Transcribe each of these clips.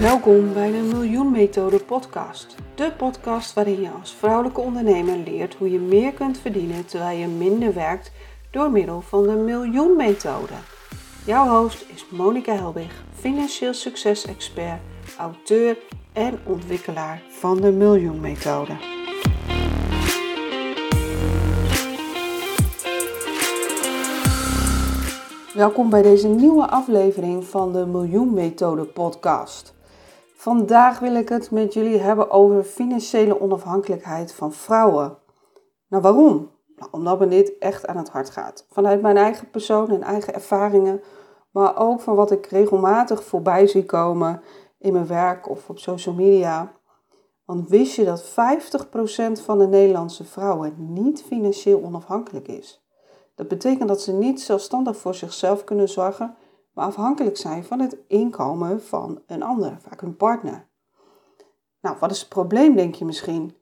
Welkom bij de Miljoen Methode podcast. De podcast waarin je als vrouwelijke ondernemer leert hoe je meer kunt verdienen terwijl je minder werkt door middel van de Miljoen Methode. Jouw host is Monika Helbig, financieel succesexpert, auteur en ontwikkelaar van de Miljoen Methode. Welkom bij deze nieuwe aflevering van de Miljoen Methode podcast. Vandaag wil ik het met jullie hebben over financiële onafhankelijkheid van vrouwen. Nou, waarom? Nou, omdat me dit echt aan het hart gaat. Vanuit mijn eigen persoon en eigen ervaringen, maar ook van wat ik regelmatig voorbij zie komen in mijn werk of op social media. Want wist je dat 50% van de Nederlandse vrouwen niet financieel onafhankelijk is? Dat betekent dat ze niet zelfstandig voor zichzelf kunnen zorgen, maar afhankelijk zijn van het inkomen van een ander, vaak hun partner. Nou, wat is het probleem, denk je misschien?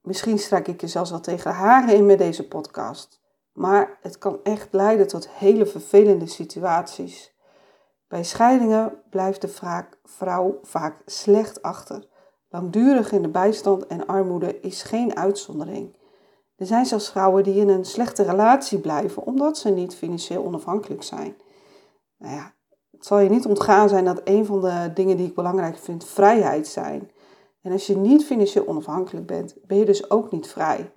Misschien strijk ik je zelfs al tegen de haren in met deze podcast. Maar het kan echt leiden tot hele vervelende situaties. Bij scheidingen blijft de vrouw vaak slecht achter. Langdurig in de bijstand en armoede is geen uitzondering. Er zijn zelfs vrouwen die in een slechte relatie blijven omdat ze niet financieel onafhankelijk zijn. Nou ja, het zal je niet ontgaan zijn dat een van de dingen die ik belangrijk vind vrijheid zijn. En als je niet financieel onafhankelijk bent, ben je dus ook niet vrij.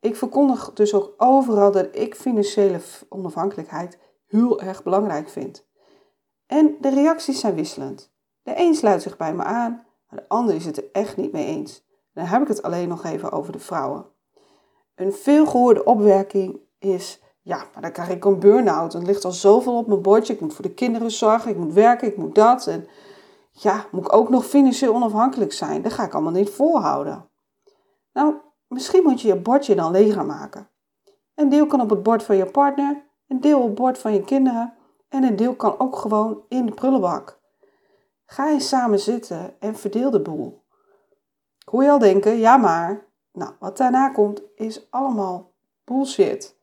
Ik verkondig dus ook overal dat ik financiële onafhankelijkheid heel erg belangrijk vind. En de reacties zijn wisselend. De een sluit zich bij me aan, maar de ander is het er echt niet mee eens. Dan heb ik het alleen nog even over de vrouwen. Een veelgehoorde opwerking is, ja, maar dan krijg ik een burn-out. Er ligt al zoveel op mijn bordje. Ik moet voor de kinderen zorgen, ik moet werken, ik moet dat. En ja, moet ik ook nog financieel onafhankelijk zijn? Dat ga ik allemaal niet volhouden. Nou, misschien moet je je bordje dan leger maken. Een deel kan op het bord van je partner, een deel op het bord van je kinderen en een deel kan ook gewoon in de prullenbak. Ga eens samen zitten en verdeel de boel. Hoor je al denken, ja maar, nou, wat daarna komt is allemaal bullshit.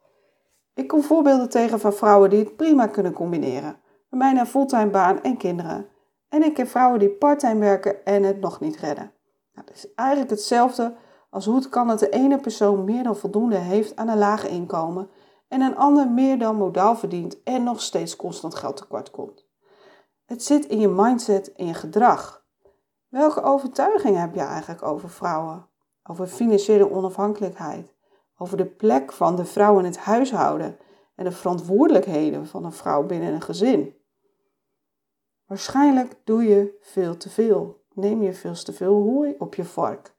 Ik kom voorbeelden tegen van vrouwen die het prima kunnen combineren. Met bijna fulltime baan en kinderen. En ik ken vrouwen die parttime werken en het nog niet redden. Nou, dat is eigenlijk hetzelfde als hoe het kan dat de ene persoon meer dan voldoende heeft aan een laag inkomen en een ander meer dan modaal verdient en nog steeds constant geld tekort komt. Het zit in je mindset en je gedrag. Welke overtuigingen heb je eigenlijk over vrouwen? over financiële onafhankelijkheid, over de plek van de vrouw in het huishouden en de verantwoordelijkheden van een vrouw binnen een gezin. Waarschijnlijk doe je veel te veel. Neem je veel te veel hooi op je vork.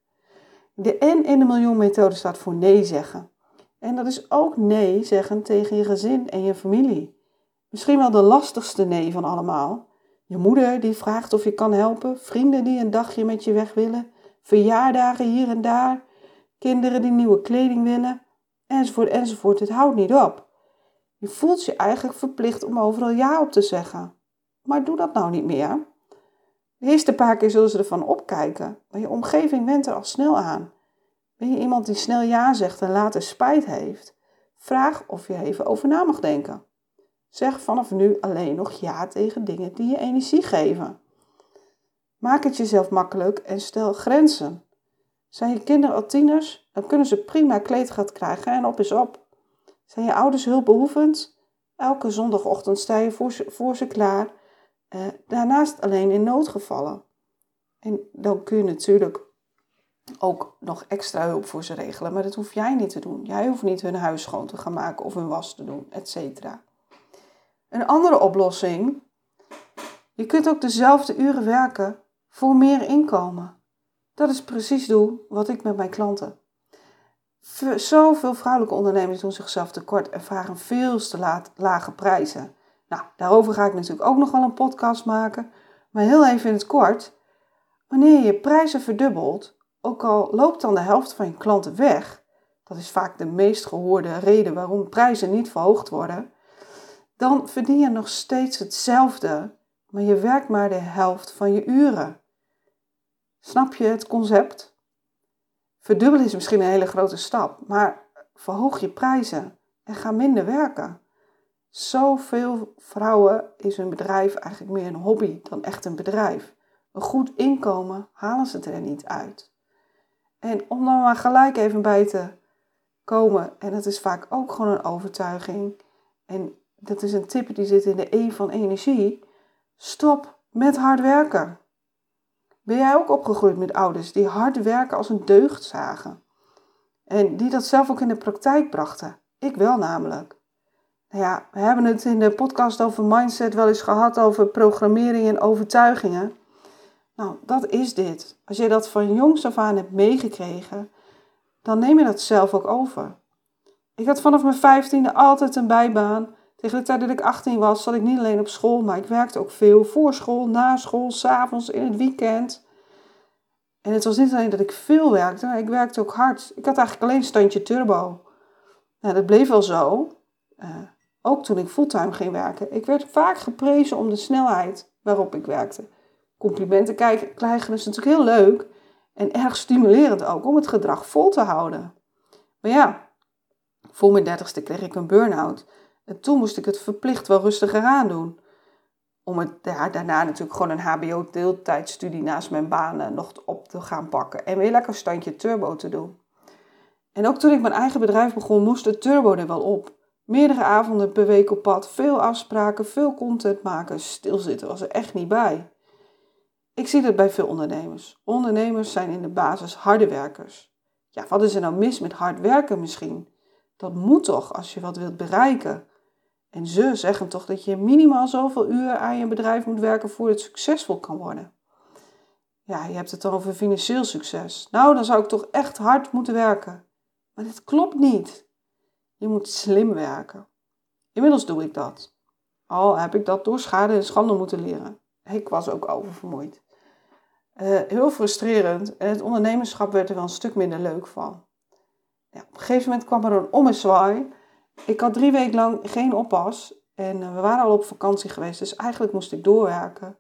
De N in de miljoenmethode staat voor nee zeggen. En dat is ook nee zeggen tegen je gezin en je familie. Misschien wel de lastigste nee van allemaal. Je moeder die vraagt of je kan helpen, vrienden die een dagje met je weg willen, verjaardagen hier en daar, kinderen die nieuwe kleding willen, enzovoort, enzovoort. Het houdt niet op. Je voelt je eigenlijk verplicht om overal ja op te zeggen. Maar doe dat nou niet meer. De eerste paar keer zullen ze ervan opkijken, maar je omgeving went er al snel aan. Ben je iemand die snel ja zegt en later spijt heeft? Vraag of je even over na mag denken. Zeg vanaf nu alleen nog ja tegen dingen die je energie geven. Maak het jezelf makkelijk en stel grenzen. Zijn je kinderen al tieners, dan kunnen ze prima kleedgat krijgen en op is op. Zijn je ouders hulpbehoevend? Elke zondagochtend sta je voor ze, voor ze klaar. Eh, daarnaast alleen in noodgevallen. En dan kun je natuurlijk ook nog extra hulp voor ze regelen, maar dat hoef jij niet te doen. Jij hoeft niet hun huis schoon te gaan maken of hun was te doen, etc. Een andere oplossing. Je kunt ook dezelfde uren werken, voor meer inkomen. Dat is precies doel wat ik met mijn klanten. Zoveel vrouwelijke ondernemers doen zichzelf tekort en vragen veel te lage prijzen. Nou, daarover ga ik natuurlijk ook nog wel een podcast maken. Maar heel even in het kort. Wanneer je prijzen verdubbelt, ook al loopt dan de helft van je klanten weg, dat is vaak de meest gehoorde reden waarom prijzen niet verhoogd worden, dan verdien je nog steeds hetzelfde, maar je werkt maar de helft van je uren. Snap je het concept? Verdubbelen is misschien een hele grote stap, maar verhoog je prijzen en ga minder werken. Zoveel vrouwen is hun bedrijf eigenlijk meer een hobby dan echt een bedrijf. een goed inkomen, halen ze er niet uit. En om dan maar gelijk even bij te komen, en dat is vaak ook gewoon een overtuiging, en dat is een tip die zit in de E van energie, stop met hard werken. Ben jij ook opgegroeid met ouders die hard werken als een deugd zagen? En die dat zelf ook in de praktijk brachten? Ik wel namelijk. Nou ja, we hebben het in de podcast over mindset wel eens gehad over programmering en overtuigingen. Nou, dat is dit. Als je dat van jongs af aan hebt meegekregen, dan neem je dat zelf ook over. Ik had vanaf mijn vijftiende altijd een bijbaan. Tegen de tijd dat ik 18 was, zat ik niet alleen op school, maar ik werkte ook veel voor school, na school, s'avonds, in het weekend. En het was niet alleen dat ik veel werkte, maar ik werkte ook hard. Ik had eigenlijk alleen standje turbo. Nou, dat bleef wel zo. Uh, ook toen ik fulltime ging werken. Ik werd vaak geprezen om de snelheid waarop ik werkte. Complimenten krijgen is natuurlijk heel leuk en erg stimulerend ook om het gedrag vol te houden. Maar ja, voor mijn dertigste kreeg ik een burn-out. En toen moest ik het verplicht wel rustiger aan doen. Om het daarna natuurlijk gewoon een HBO-deeltijdstudie naast mijn banen nog op te gaan pakken. En weer lekker standje turbo te doen. En ook toen ik mijn eigen bedrijf begon, moest de turbo er wel op. Meerdere avonden per week op pad, veel afspraken, veel content maken. Stilzitten was er echt niet bij. Ik zie dat bij veel ondernemers. Ondernemers zijn in de basis harde werkers. Ja, wat is er nou mis met hard werken misschien? Dat moet toch als je wat wilt bereiken. En ze zeggen toch dat je minimaal zoveel uur aan je bedrijf moet werken voordat het succesvol kan worden. Ja, je hebt het dan over financieel succes. Nou, dan zou ik toch echt hard moeten werken. Maar dit klopt niet. Je moet slim werken. Inmiddels doe ik dat. Al heb ik dat door schade en schande moeten leren. Ik was ook oververmoeid. Uh, heel frustrerend en het ondernemerschap werd er wel een stuk minder leuk van. Op een gegeven moment kwam er een ommezwaai. Ik had drie weken lang geen oppas en uh, we waren al op vakantie geweest, dus eigenlijk moest ik doorwerken.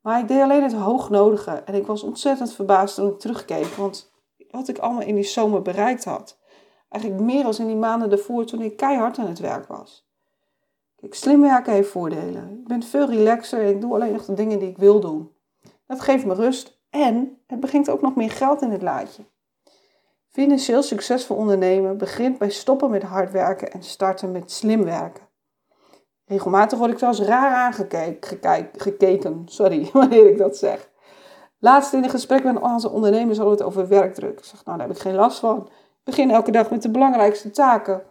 Maar ik deed alleen het hoognodige en ik was ontzettend verbaasd toen ik terugkeek, want wat ik allemaal in die zomer bereikt had. Eigenlijk meer als in die maanden daarvoor toen ik keihard aan het werk was. Kijk, slim werken heeft voordelen. Ik ben veel relaxer en ik doe alleen nog de dingen die ik wil doen. Dat geeft me rust en het begint ook nog meer geld in het laadje. Financieel succesvol ondernemen begint bij stoppen met hard werken en starten met slim werken. Regelmatig word ik zelfs raar aangekeken, sorry, wanneer ik dat zeg. Laatst in een gesprek met onze ondernemers hadden we het over werkdruk. Ik zeg, nou daar heb ik geen last van begin elke dag met de belangrijkste taken.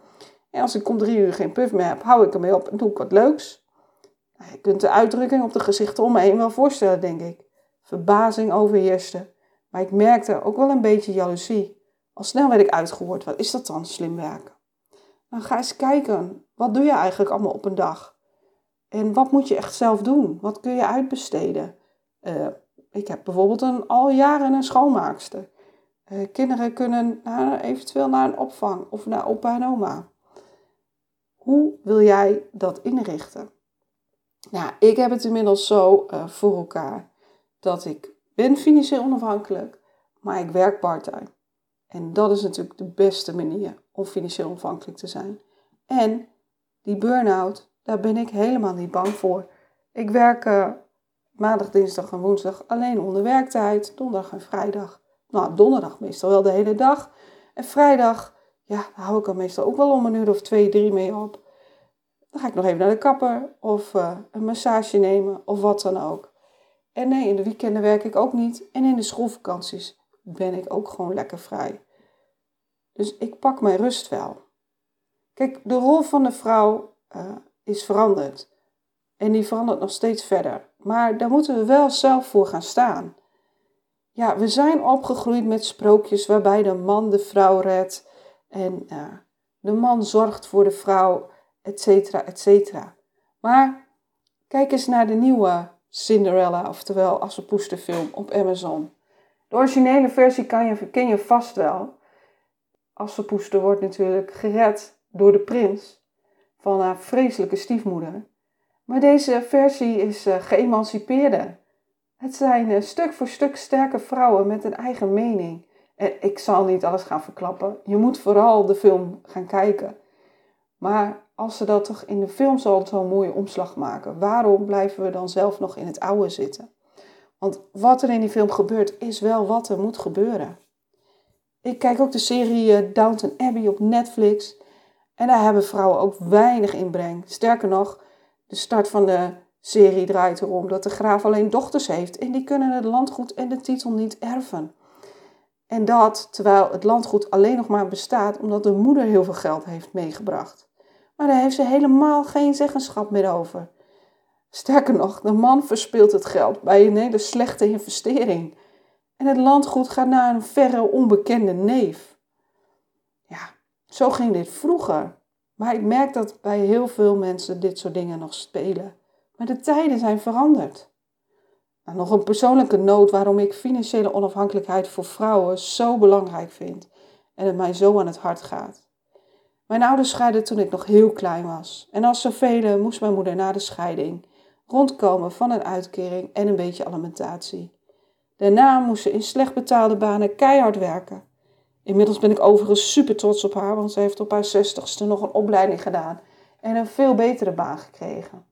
En als ik om drie uur geen puff meer heb, hou ik ermee op en doe ik wat leuks. Nou, je kunt de uitdrukking op de gezichten om me heen wel voorstellen, denk ik. Verbazing overheerste. Maar ik merkte ook wel een beetje jaloezie. Al snel werd ik uitgehoord. Wat is dat dan, slim werken? Nou, ga eens kijken. Wat doe je eigenlijk allemaal op een dag? En wat moet je echt zelf doen? Wat kun je uitbesteden? Uh, ik heb bijvoorbeeld een, al jaren een schoonmaakster. Eh, kinderen kunnen naar, eventueel naar een opvang of naar opa en oma. Hoe wil jij dat inrichten? Nou, ik heb het inmiddels zo uh, voor elkaar dat ik ben financieel onafhankelijk, maar ik werk parttime. En dat is natuurlijk de beste manier om financieel onafhankelijk te zijn. En die burn-out, daar ben ik helemaal niet bang voor. Ik werk uh, maandag, dinsdag en woensdag alleen onder werktijd, donderdag en vrijdag nou, donderdag meestal wel de hele dag. En vrijdag, ja, hou ik er meestal ook wel om een uur of twee, drie mee op. Dan ga ik nog even naar de kapper of uh, een massage nemen of wat dan ook. En nee, in de weekenden werk ik ook niet. En in de schoolvakanties ben ik ook gewoon lekker vrij. Dus ik pak mijn rust wel. Kijk, de rol van de vrouw uh, is veranderd. En die verandert nog steeds verder. Maar daar moeten we wel zelf voor gaan staan. Ja, we zijn opgegroeid met sprookjes waarbij de man de vrouw redt en de man zorgt voor de vrouw, et cetera, et cetera. Maar kijk eens naar de nieuwe Cinderella, oftewel Assepoester op Amazon. De originele versie kan je, ken je vast wel. Assepoester wordt natuurlijk gered door de prins van haar vreselijke stiefmoeder. Maar deze versie is uh, geëmancipeerde. Het zijn uh, stuk voor stuk sterke vrouwen met een eigen mening. En ik zal niet alles gaan verklappen. Je moet vooral de film gaan kijken. Maar als ze dat toch in de film zo'n mooie omslag maken, waarom blijven we dan zelf nog in het oude zitten? Want wat er in die film gebeurt, is wel wat er moet gebeuren. Ik kijk ook de serie eh, Downton Abbey op Netflix. En daar hebben vrouwen ook weinig inbreng. Sterker nog, de start van de serie draait erom dat de graaf alleen dochters heeft. En die kunnen het landgoed en de titel niet erven. En dat terwijl het landgoed alleen nog maar bestaat omdat de moeder heel veel geld heeft meegebracht. Maar daar heeft ze helemaal geen zeggenschap meer over. Sterker nog, de man verspeelt het geld bij een hele slechte investering. En het landgoed gaat naar een verre onbekende neef. Ja, zo ging dit vroeger. Maar ik merk dat bij heel veel mensen dit soort dingen nog spelen. Maar de tijden zijn veranderd. Nou, nog een persoonlijke noot waarom ik financiële onafhankelijkheid voor vrouwen zo belangrijk vind en het mij zo aan het hart gaat. Mijn ouders scheiden toen ik nog heel klein was. En als zoveel moest mijn moeder na de scheiding rondkomen van een uitkering en een beetje alimentatie. Daarna moest ze in slecht betaalde banen keihard werken. Inmiddels ben ik overigens super trots op haar, want ze heeft op haar zestigste nog een opleiding gedaan en een veel betere baan gekregen.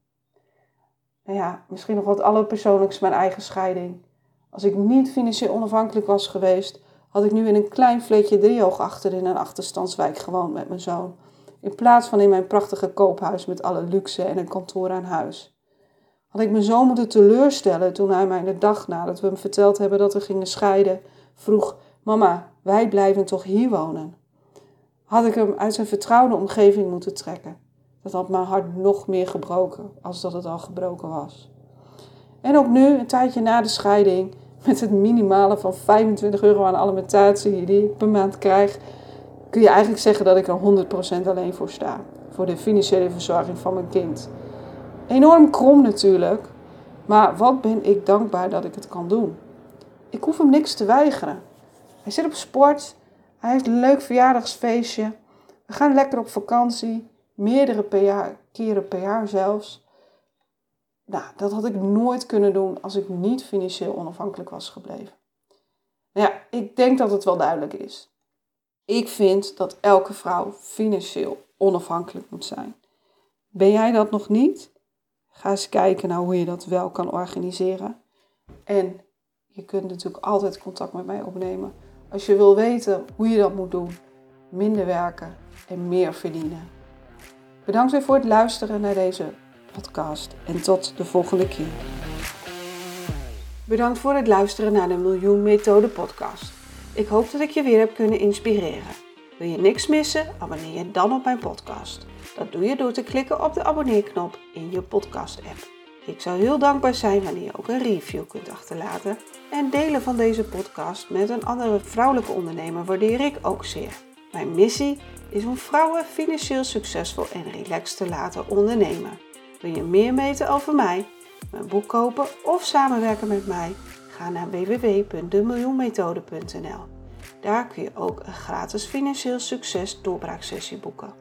Nou ja, misschien nog wat allerpersoonlijkst mijn eigen scheiding. Als ik niet financieel onafhankelijk was geweest, had ik nu in een klein vleetje driehoog achter in een achterstandswijk gewoond met mijn zoon. In plaats van in mijn prachtige koophuis met alle luxe en een kantoor aan huis. Had ik mijn zoon moeten teleurstellen toen hij mij de dag nadat we hem verteld hebben dat we gingen scheiden, vroeg: Mama, wij blijven toch hier wonen? Had ik hem uit zijn vertrouwde omgeving moeten trekken. Dat had mijn hart nog meer gebroken als dat het al gebroken was. En ook nu, een tijdje na de scheiding, met het minimale van 25 euro aan alimentatie die ik per maand krijg, kun je eigenlijk zeggen dat ik er 100% alleen voor sta. Voor de financiële verzorging van mijn kind. Enorm krom natuurlijk, maar wat ben ik dankbaar dat ik het kan doen. Ik hoef hem niks te weigeren. Hij zit op sport, hij heeft een leuk verjaardagsfeestje, we gaan lekker op vakantie, meerdere keren per jaar zelfs. Nou, dat had ik nooit kunnen doen als ik niet financieel onafhankelijk was gebleven. Nou ja, ik denk dat het wel duidelijk is. Ik vind dat elke vrouw financieel onafhankelijk moet zijn. Ben jij dat nog niet? Ga eens kijken naar hoe je dat wel kan organiseren. En je kunt natuurlijk altijd contact met mij opnemen als je wil weten hoe je dat moet doen. Minder werken en meer verdienen. Bedankt weer voor het luisteren naar deze podcast en tot de volgende keer. Bedankt voor het luisteren naar de Miljoen Methode podcast. Ik hoop dat ik je weer heb kunnen inspireren. Wil je niks missen? Abonneer je dan op mijn podcast. Dat doe je door te klikken op de abonneerknop in je podcast-app. Ik zou heel dankbaar zijn wanneer je ook een review kunt achterlaten. En delen van deze podcast met een andere vrouwelijke ondernemer waardeer ik ook zeer. Mijn missie is om vrouwen financieel succesvol en relaxed te laten ondernemen. Wil je meer weten over mij, mijn boek kopen of samenwerken met mij? Ga naar www.demiljoenmethode.nl. Daar kun je ook een gratis financieel succes doorbraaksessie boeken.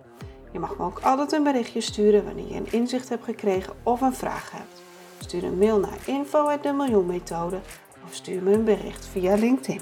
Je mag me ook altijd een berichtje sturen wanneer je een inzicht hebt gekregen of een vraag hebt. Stuur een mail naar info.demiljoenmethode of stuur me een bericht via LinkedIn.